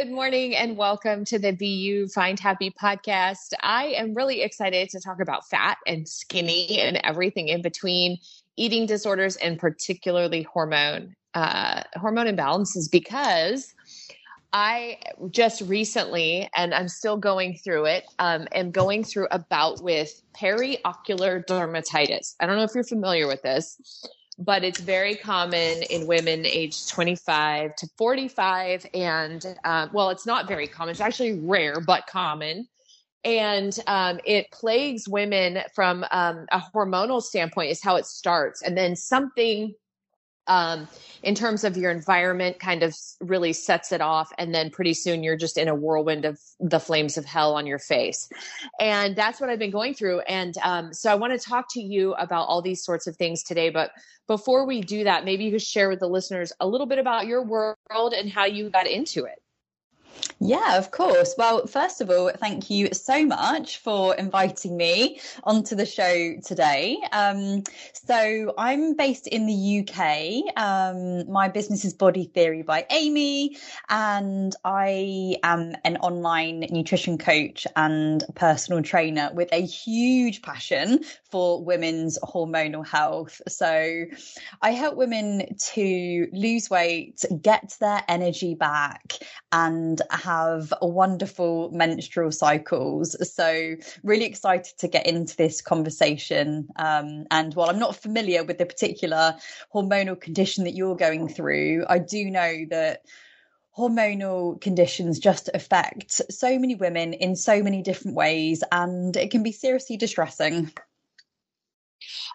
Good morning and welcome to the Be You Find Happy podcast. I am really excited to talk about fat and skinny and everything in between, eating disorders and particularly hormone uh, hormone imbalances because I just recently, and I'm still going through it, um, am going through a bout with periocular dermatitis. I don't know if you're familiar with this but it's very common in women aged 25 to 45 and uh, well it's not very common it's actually rare but common. And um, it plagues women from um, a hormonal standpoint is how it starts. And then something um, in terms of your environment kind of really sets it off. And then pretty soon you're just in a whirlwind of the flames of hell on your face. And that's what i've been going through. And um, so i want to talk to you about all these sorts of things today. But before we do that maybe you could share with the listeners a little bit about your world and how you got into it yeah, of course. Well, first of all, thank you so much for inviting me onto the show today. Um, so, I'm based in the UK. Um, my business is Body Theory by Amy, and I am an online nutrition coach and personal trainer with a huge passion for women's hormonal health. So, I help women to lose weight, get their energy back, and have wonderful menstrual cycles. So, really excited to get into this conversation. Um, and while I'm not familiar with the particular hormonal condition that you're going through, I do know that hormonal conditions just affect so many women in so many different ways, and it can be seriously distressing.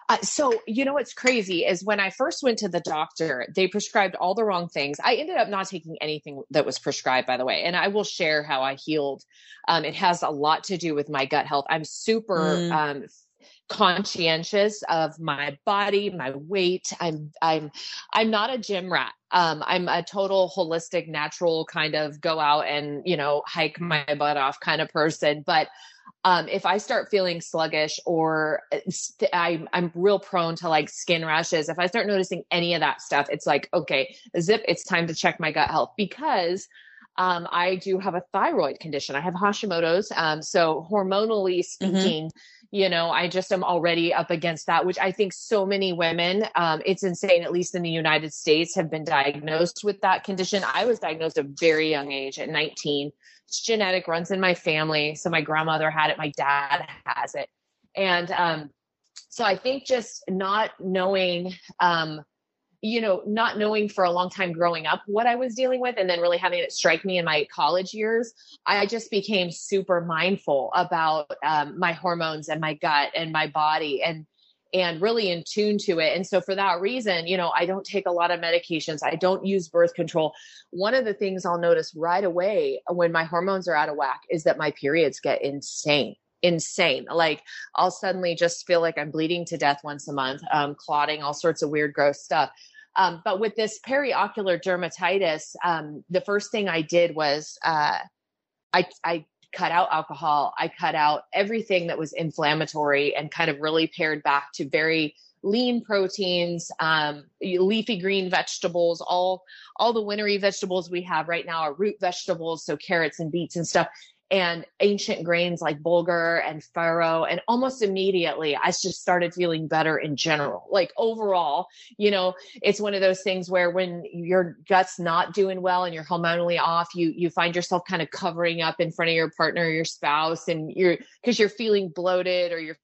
Uh, so you know what's crazy is when I first went to the doctor, they prescribed all the wrong things. I ended up not taking anything that was prescribed, by the way, and I will share how I healed. Um, it has a lot to do with my gut health. I'm super mm. um, conscientious of my body, my weight. I'm I'm I'm not a gym rat. Um, I'm a total holistic, natural kind of go out and you know hike my butt off kind of person, but um, if I start feeling sluggish or uh, I, I'm real prone to like skin rashes, if I start noticing any of that stuff, it's like, okay, zip, it's time to check my gut health. Because um, I do have a thyroid condition. I have Hashimoto's. Um, so hormonally mm-hmm. speaking, mm-hmm. you know, I just am already up against that, which I think so many women, um, it's insane, at least in the United States, have been diagnosed with that condition. I was diagnosed at a very young age at 19 it's genetic, runs in my family. So my grandmother had it, my dad has it. And um, so I think just not knowing, um, you know, not knowing for a long time growing up what I was dealing with and then really having it strike me in my college years, I just became super mindful about um, my hormones and my gut and my body. And and really in tune to it. And so for that reason, you know, I don't take a lot of medications. I don't use birth control. One of the things I'll notice right away when my hormones are out of whack is that my periods get insane insane. Like I'll suddenly just feel like I'm bleeding to death once a month, um, clotting, all sorts of weird, gross stuff. Um, but with this periocular dermatitis, um, the first thing I did was uh, I, I cut out alcohol. I cut out everything that was inflammatory and kind of really pared back to very lean proteins, um, leafy green vegetables, all all the wintry vegetables we have right now are root vegetables, so carrots and beets and stuff and ancient grains like bulgur and farro and almost immediately i just started feeling better in general. Like overall you know it's one of those things where when your gut's not doing well and you're hormonally off you you find yourself kind of covering up in front of your partner your spouse and you're because you're feeling bloated or you're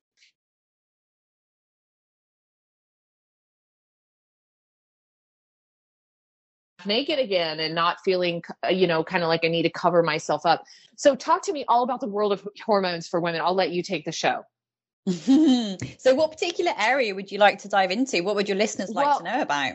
naked again and not feeling uh, you know kind of like i need to cover myself up so talk to me all about the world of hormones for women i'll let you take the show so, what particular area would you like to dive into? What would your listeners like well, to know about?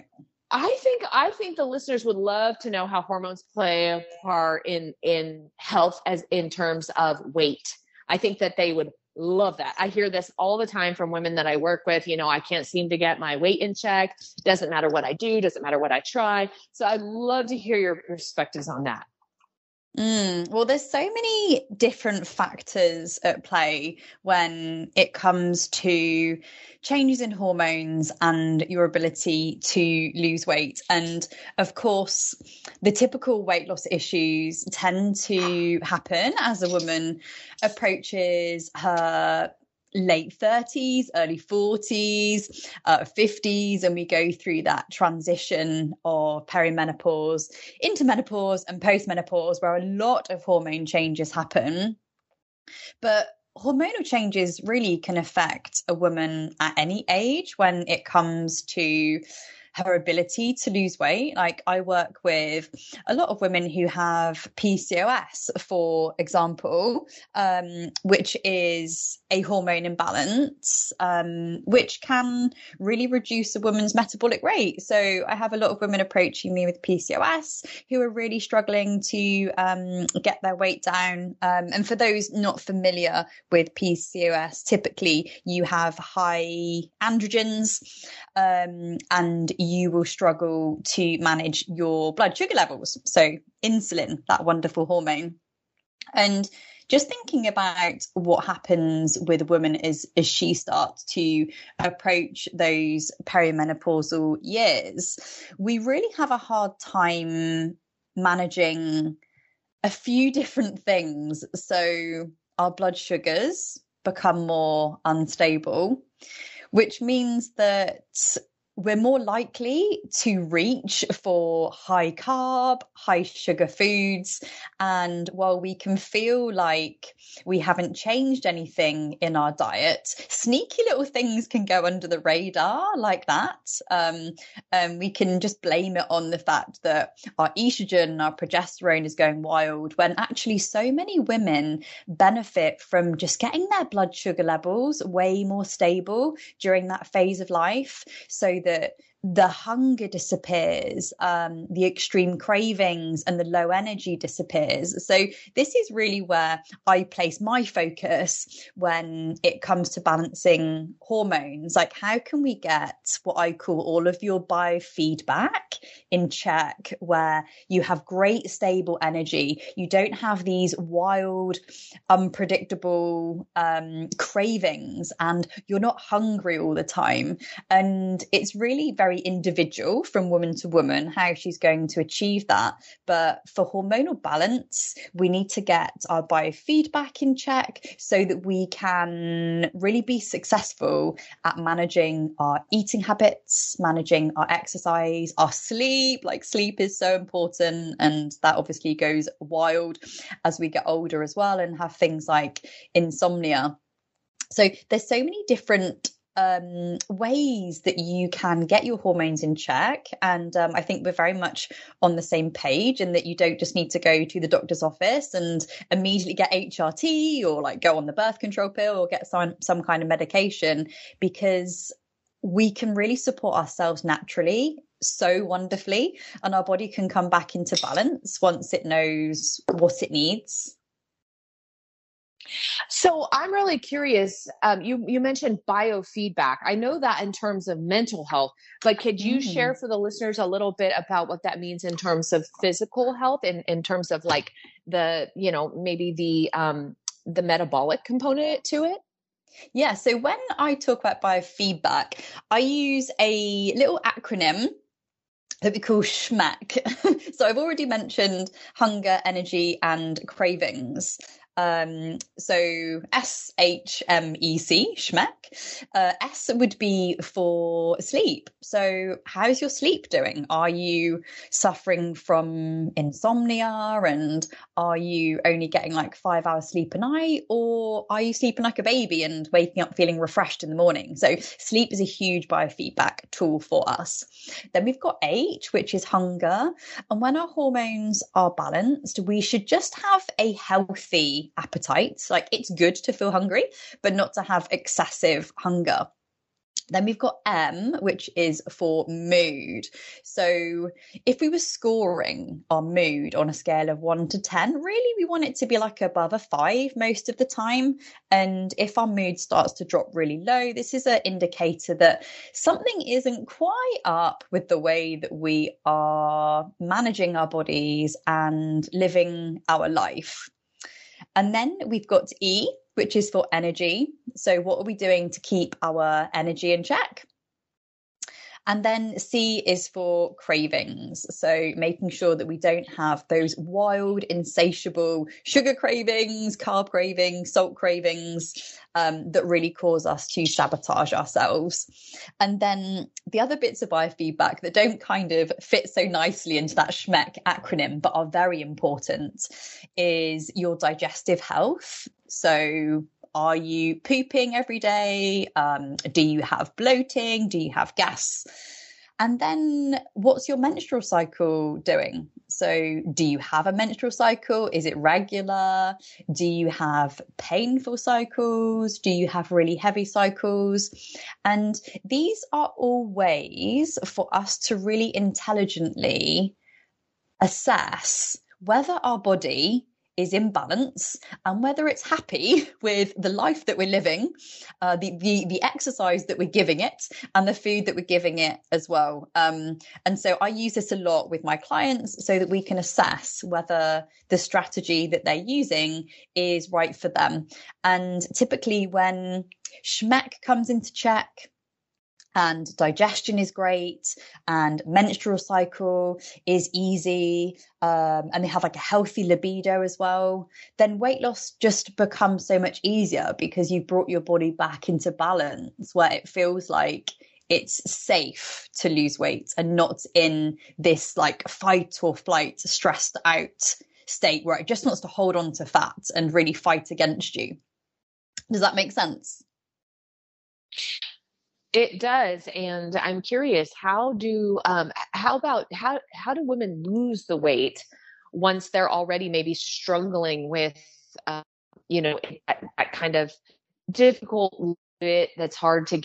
I think I think the listeners would love to know how hormones play a part in in health as in terms of weight. I think that they would love that. I hear this all the time from women that I work with. You know, I can't seem to get my weight in check. Doesn't matter what I do, doesn't matter what I try. So I'd love to hear your perspectives on that. Mm, well, there's so many different factors at play when it comes to changes in hormones and your ability to lose weight. And of course, the typical weight loss issues tend to happen as a woman approaches her late 30s, early 40s, uh, 50s, and we go through that transition of perimenopause into menopause and postmenopause, where a lot of hormone changes happen. But hormonal changes really can affect a woman at any age when it comes to her ability to lose weight. Like I work with a lot of women who have PCOS, for example, um, which is a hormone imbalance, um, which can really reduce a woman's metabolic rate. So I have a lot of women approaching me with PCOS who are really struggling to um, get their weight down. Um, and for those not familiar with PCOS, typically you have high androgens um, and you will struggle to manage your blood sugar levels. So, insulin, that wonderful hormone. And just thinking about what happens with a woman as, as she starts to approach those perimenopausal years, we really have a hard time managing a few different things. So, our blood sugars become more unstable, which means that we're more likely to reach for high carb, high sugar foods. And while we can feel like we haven't changed anything in our diet, sneaky little things can go under the radar like that. Um, and we can just blame it on the fact that our estrogen, our progesterone is going wild, when actually so many women benefit from just getting their blood sugar levels way more stable during that phase of life. So that the hunger disappears, um, the extreme cravings and the low energy disappears. So, this is really where I place my focus when it comes to balancing hormones. Like, how can we get what I call all of your biofeedback in check, where you have great, stable energy? You don't have these wild, unpredictable um, cravings, and you're not hungry all the time. And it's really very very individual from woman to woman how she's going to achieve that. But for hormonal balance, we need to get our biofeedback in check so that we can really be successful at managing our eating habits, managing our exercise, our sleep. Like sleep is so important. And that obviously goes wild as we get older as well and have things like insomnia. So there's so many different um, ways that you can get your hormones in check. And um, I think we're very much on the same page, and that you don't just need to go to the doctor's office and immediately get HRT or like go on the birth control pill or get some some kind of medication because we can really support ourselves naturally so wonderfully and our body can come back into balance once it knows what it needs so I'm really curious. Um, you you mentioned biofeedback. I know that in terms of mental health, but could you mm. share for the listeners a little bit about what that means in terms of physical health, and in, in terms of like the you know maybe the um, the metabolic component to it? Yeah. So when I talk about biofeedback, I use a little acronym that we call SHMEC. so I've already mentioned hunger, energy, and cravings. Um, so S H M E C, SHMEC. Uh, S would be for sleep. So, how's your sleep doing? Are you suffering from insomnia and are you only getting like five hours sleep a night? Or are you sleeping like a baby and waking up feeling refreshed in the morning? So, sleep is a huge biofeedback tool for us. Then we've got H, which is hunger. And when our hormones are balanced, we should just have a healthy appetite. Like it's good to feel hungry, but not to have excessive hunger. Then we've got M, which is for mood. So if we were scoring our mood on a scale of one to 10, really we want it to be like above a five most of the time. And if our mood starts to drop really low, this is an indicator that something isn't quite up with the way that we are managing our bodies and living our life. And then we've got E, which is for energy. So, what are we doing to keep our energy in check? And then C is for cravings. So making sure that we don't have those wild, insatiable sugar cravings, carb cravings, salt cravings um, that really cause us to sabotage ourselves. And then the other bits of biofeedback that don't kind of fit so nicely into that SHMEC acronym, but are very important is your digestive health. So are you pooping every day? Um, do you have bloating? Do you have gas? And then what's your menstrual cycle doing? So, do you have a menstrual cycle? Is it regular? Do you have painful cycles? Do you have really heavy cycles? And these are all ways for us to really intelligently assess whether our body is in balance and whether it's happy with the life that we're living, uh, the, the, the exercise that we're giving it, and the food that we're giving it as well. Um, and so I use this a lot with my clients so that we can assess whether the strategy that they're using is right for them. And typically, when SHMEC comes into check, and digestion is great and menstrual cycle is easy um, and they have like a healthy libido as well then weight loss just becomes so much easier because you've brought your body back into balance where it feels like it's safe to lose weight and not in this like fight or flight stressed out state where it just wants to hold on to fat and really fight against you. Does that make sense it does, and I'm curious how do um, how about how how do women lose the weight once they're already maybe struggling with uh, you know that, that, kind of difficult bit that's hard to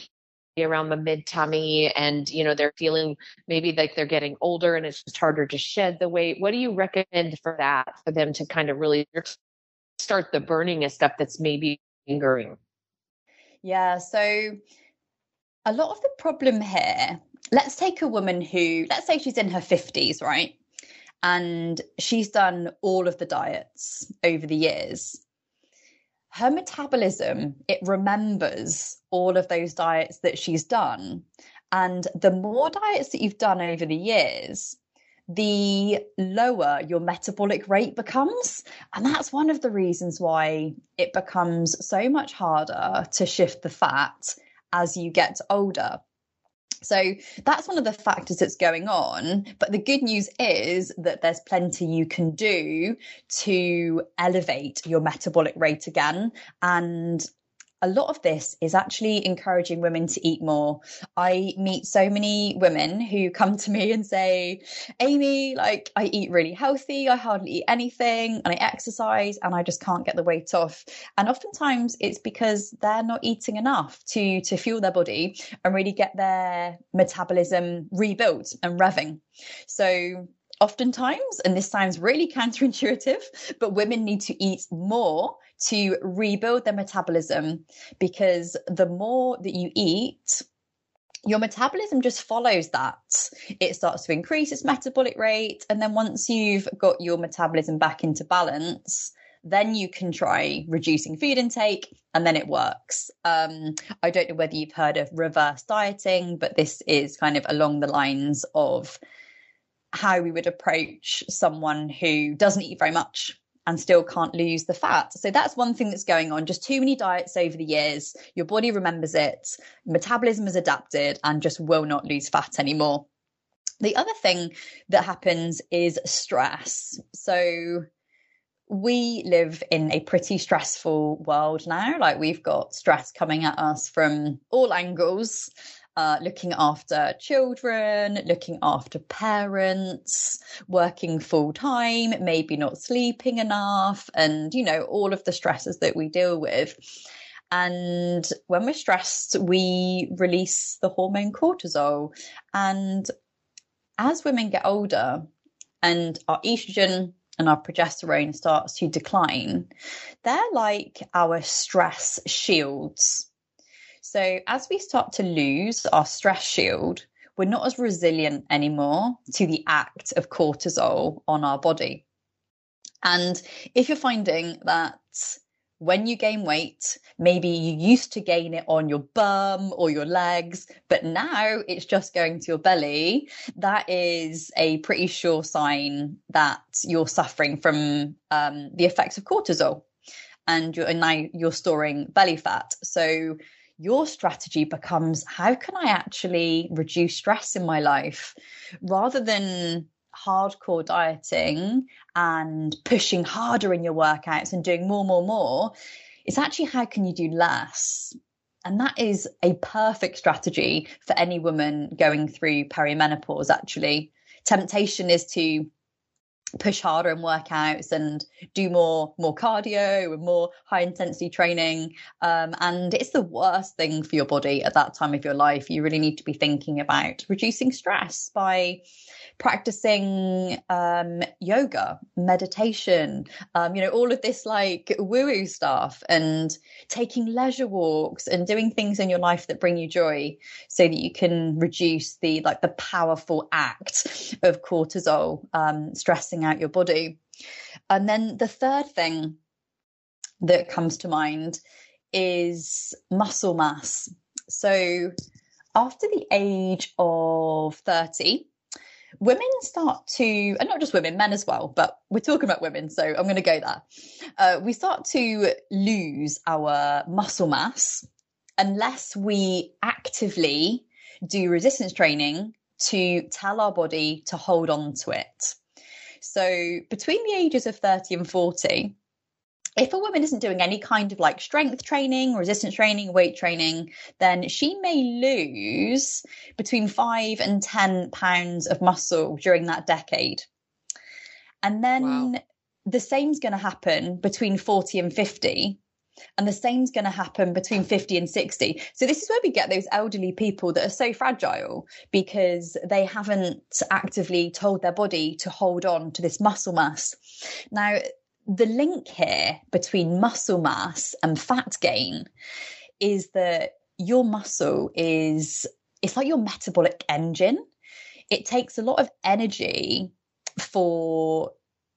get around the mid tummy and you know they're feeling maybe like they're getting older and it's just harder to shed the weight. What do you recommend for that for them to kind of really start the burning of stuff that's maybe lingering? Yeah so a lot of the problem here, let's take a woman who, let's say she's in her 50s, right? And she's done all of the diets over the years. Her metabolism, it remembers all of those diets that she's done. And the more diets that you've done over the years, the lower your metabolic rate becomes. And that's one of the reasons why it becomes so much harder to shift the fat as you get older. So that's one of the factors that's going on. But the good news is that there's plenty you can do to elevate your metabolic rate again. And a lot of this is actually encouraging women to eat more. I meet so many women who come to me and say, Amy, like I eat really healthy, I hardly eat anything, and I exercise, and I just can't get the weight off. And oftentimes it's because they're not eating enough to to fuel their body and really get their metabolism rebuilt and revving. So oftentimes, and this sounds really counterintuitive, but women need to eat more to rebuild their metabolism because the more that you eat, your metabolism just follows that. It starts to increase its metabolic rate. And then once you've got your metabolism back into balance, then you can try reducing food intake and then it works. Um, I don't know whether you've heard of reverse dieting, but this is kind of along the lines of how we would approach someone who doesn't eat very much and still can't lose the fat. So that's one thing that's going on. Just too many diets over the years. Your body remembers it, metabolism has adapted and just will not lose fat anymore. The other thing that happens is stress. So we live in a pretty stressful world now. Like we've got stress coming at us from all angles. Uh, looking after children, looking after parents, working full time, maybe not sleeping enough, and, you know, all of the stresses that we deal with. And when we're stressed, we release the hormone cortisol. And as women get older and our estrogen and our progesterone starts to decline, they're like our stress shields. So as we start to lose our stress shield, we're not as resilient anymore to the act of cortisol on our body. And if you're finding that when you gain weight, maybe you used to gain it on your bum or your legs, but now it's just going to your belly. That is a pretty sure sign that you're suffering from um, the effects of cortisol and, you're, now you're storing belly fat. So your strategy becomes how can I actually reduce stress in my life rather than hardcore dieting and pushing harder in your workouts and doing more, more, more, it's actually how can you do less? And that is a perfect strategy for any woman going through perimenopause, actually. Temptation is to push harder in workouts and do more more cardio and more high intensity training. Um, and it's the worst thing for your body at that time of your life. You really need to be thinking about reducing stress by practicing um, yoga, meditation, um, you know, all of this like woo woo stuff and taking leisure walks and doing things in your life that bring you joy so that you can reduce the like the powerful act of cortisol um, stressing out your body. And then the third thing that comes to mind is muscle mass. So after the age of 30, women start to, and not just women, men as well, but we're talking about women, so I'm going to go there. Uh, we start to lose our muscle mass unless we actively do resistance training to tell our body to hold on to it. So between the ages of 30 and 40, if a woman isn't doing any kind of like strength training, resistance training, weight training, then she may lose between five and 10 pounds of muscle during that decade. And then wow. the same's going to happen between 40 and 50. And the same's going to happen between 50 and 60. So, this is where we get those elderly people that are so fragile because they haven't actively told their body to hold on to this muscle mass. Now, the link here between muscle mass and fat gain is that your muscle is it's like your metabolic engine it takes a lot of energy for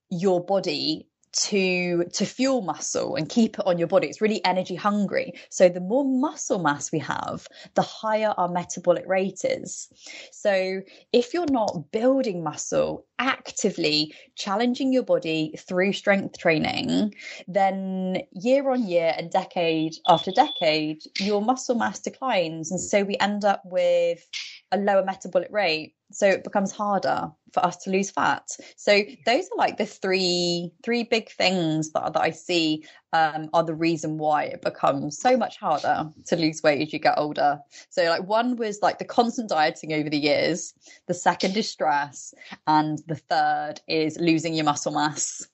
your body to to fuel muscle and keep it on your body. It's really energy hungry. So the more muscle mass we have the higher our metabolic rate is. So if you're not building muscle actively challenging your body through strength training then year on year and decade after decade your muscle mass declines. And so we end up with a lower metabolic rate so it becomes harder for us to lose fat. So those are like the three three big things that, that i see um, are the reason why it becomes so much harder to lose weight as you get older. So like one was like the constant dieting over the years. The second is stress. And the third is losing your muscle mass.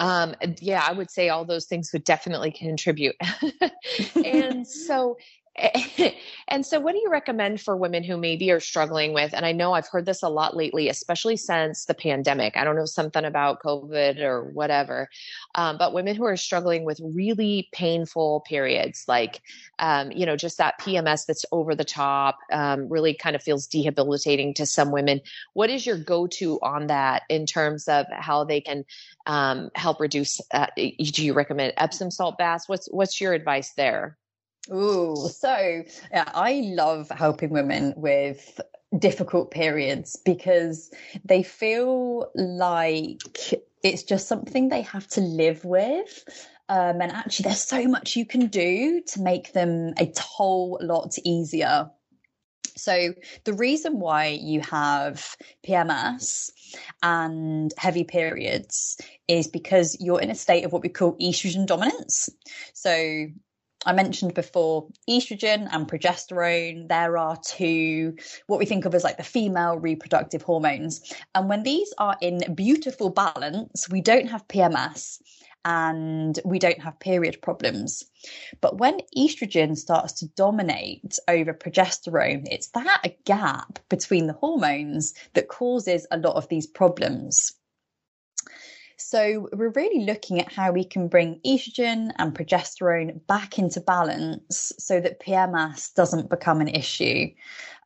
Um yeah i would say all those things would definitely contribute. And so and so, what do you recommend for women who maybe are struggling with? And I know I've heard this a lot lately, especially since the pandemic. I don't know something about COVID or whatever, um, but women who are struggling with really painful periods, like um, you know, just that PMS that's over the top, um, really kind of feels debilitating to some women. What is your go-to on that in terms of how they can um, help reduce? Uh, do you recommend Epsom salt baths? What's what's your advice there? Ooh, so yeah, I love helping women with difficult periods because they feel like it's just something they have to live with. Um, and actually, there's so much you can do to make them a whole lot easier. So, the reason why you have PMS and heavy periods is because you're in a state of what we call estrogen dominance. So, I mentioned before estrogen and progesterone. There are two, what we think of as like the female reproductive hormones. And when these are in beautiful balance, we don't have PMS and we don't have period problems. But when estrogen starts to dominate over progesterone, it's that gap between the hormones that causes a lot of these problems. So, we're really looking at how we can bring estrogen and progesterone back into balance so that PMS doesn't become an issue.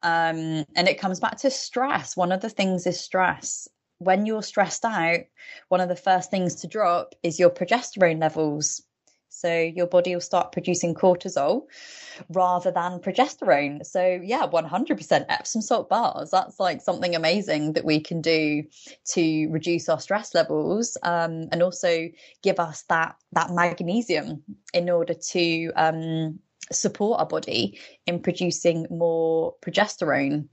Um, and it comes back to stress. One of the things is stress when you're stressed out, one of the first things to drop is your progesterone levels. So your body will start producing cortisol rather than progesterone. So yeah, 100% Epsom salt bars. That's like something amazing that we can do to reduce our stress levels um, and also give us that that magnesium in order to um, support our body in producing more progesterone.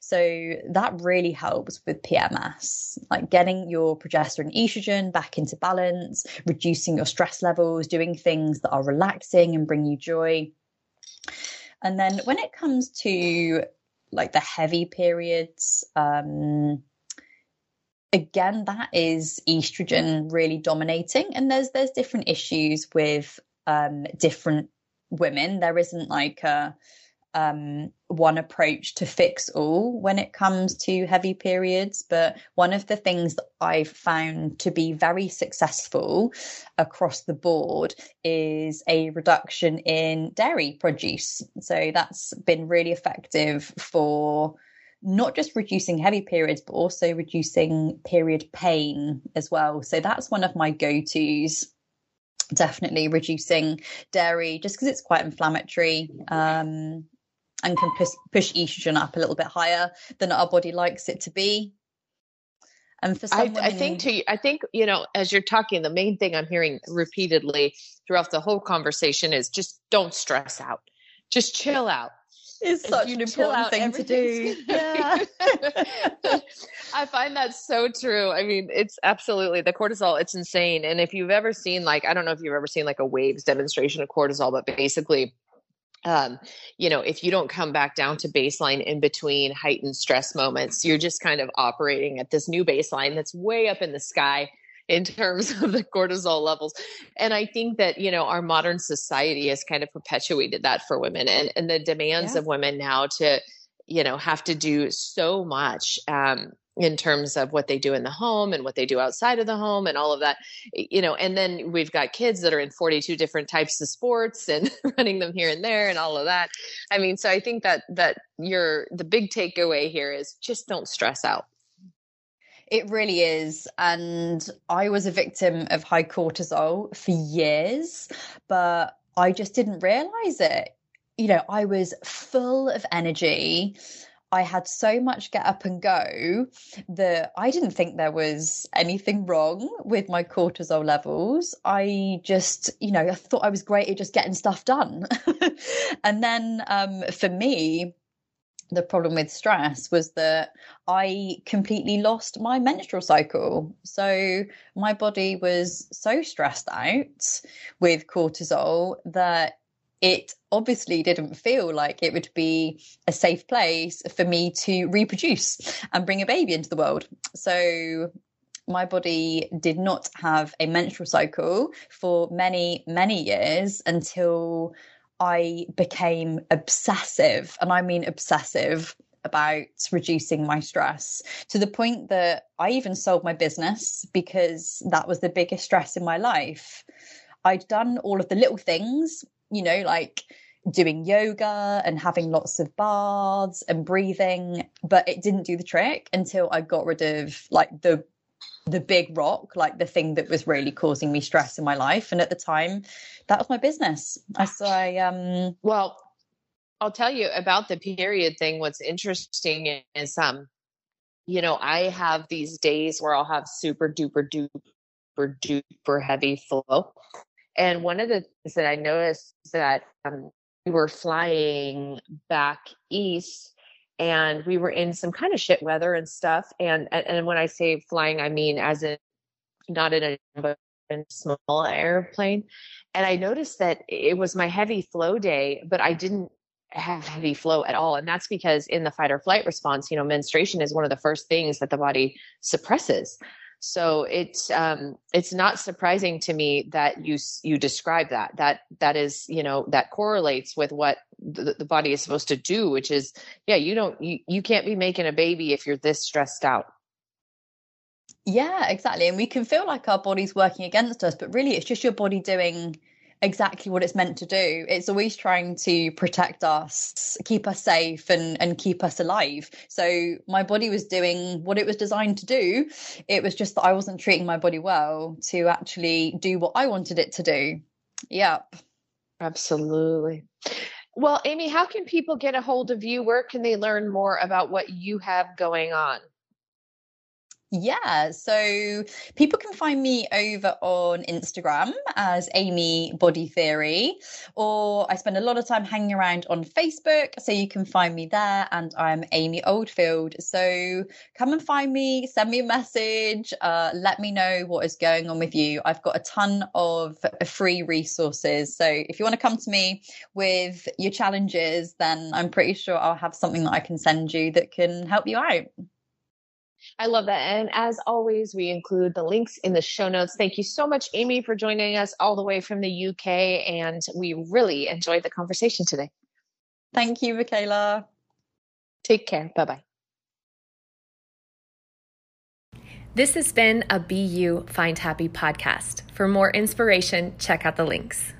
So that really helps with PMS, like getting your progesterone estrogen back into balance, reducing your stress levels, doing things that are relaxing and bring you joy. And then when it comes to like the heavy periods, um, again that is estrogen really dominating and there's there's different issues with um, different women. There isn't like a um, one approach to fix all when it comes to heavy periods. But one of the things that I've found to be very successful across the board is a reduction in dairy produce. So that's been really effective for not just reducing heavy periods, but also reducing period pain as well. So that's one of my go tos definitely reducing dairy just because it's quite inflammatory um, and can push, push estrogen up a little bit higher than our body likes it to be. And for some I, women, I think to I think you know as you're talking, the main thing I'm hearing repeatedly throughout the whole conversation is just don't stress out, just chill out is such an important thing to do. Yeah. I find that so true. I mean, it's absolutely the cortisol, it's insane. And if you've ever seen like I don't know if you've ever seen like a waves demonstration of cortisol, but basically um, you know, if you don't come back down to baseline in between heightened stress moments, you're just kind of operating at this new baseline that's way up in the sky in terms of the cortisol levels. And I think that, you know, our modern society has kind of perpetuated that for women and, and the demands yeah. of women now to, you know, have to do so much um, in terms of what they do in the home and what they do outside of the home and all of that you know and then we've got kids that are in 42 different types of sports and running them here and there and all of that i mean so i think that that your the big takeaway here is just don't stress out it really is. And I was a victim of high cortisol for years, but I just didn't realize it. You know, I was full of energy. I had so much get up and go that I didn't think there was anything wrong with my cortisol levels. I just, you know, I thought I was great at just getting stuff done. and then um, for me, the problem with stress was that I completely lost my menstrual cycle. So my body was so stressed out with cortisol that it obviously didn't feel like it would be a safe place for me to reproduce and bring a baby into the world. So my body did not have a menstrual cycle for many, many years until I became obsessive, and I mean obsessive about reducing my stress to the point that I even sold my business because that was the biggest stress in my life. I'd done all of the little things, you know, like doing yoga and having lots of baths and breathing, but it didn't do the trick until I got rid of like the the big rock, like the thing that was really causing me stress in my life. And at the time, that was my business. I so I um well, I'll tell you about the period thing. What's interesting is um, you know, I have these days where I'll have super duper duper duper heavy flow. And one of the things that I noticed that um, we were flying back east and we were in some kind of shit weather and stuff. And and when I say flying, I mean as in not in a but in a small airplane. And I noticed that it was my heavy flow day, but I didn't have heavy flow at all. And that's because in the fight or flight response, you know, menstruation is one of the first things that the body suppresses. So it's um, it's not surprising to me that you you describe that that that is you know that correlates with what the, the body is supposed to do, which is yeah you don't you, you can't be making a baby if you're this stressed out. Yeah, exactly. And we can feel like our body's working against us, but really it's just your body doing exactly what it's meant to do. It's always trying to protect us, keep us safe, and and keep us alive. So my body was doing what it was designed to do. It was just that I wasn't treating my body well to actually do what I wanted it to do. Yep. Absolutely. Well, Amy, how can people get a hold of you? Where can they learn more about what you have going on? Yeah, so people can find me over on Instagram as Amy Body Theory, or I spend a lot of time hanging around on Facebook, so you can find me there, and I'm Amy Oldfield. So come and find me, send me a message, uh, let me know what is going on with you. I've got a ton of free resources, so if you want to come to me with your challenges, then I'm pretty sure I'll have something that I can send you that can help you out. I love that. And as always, we include the links in the show notes. Thank you so much, Amy, for joining us all the way from the UK. And we really enjoyed the conversation today. Thank you, Michaela. Take care. Bye bye. This has been a Be You Find Happy podcast. For more inspiration, check out the links.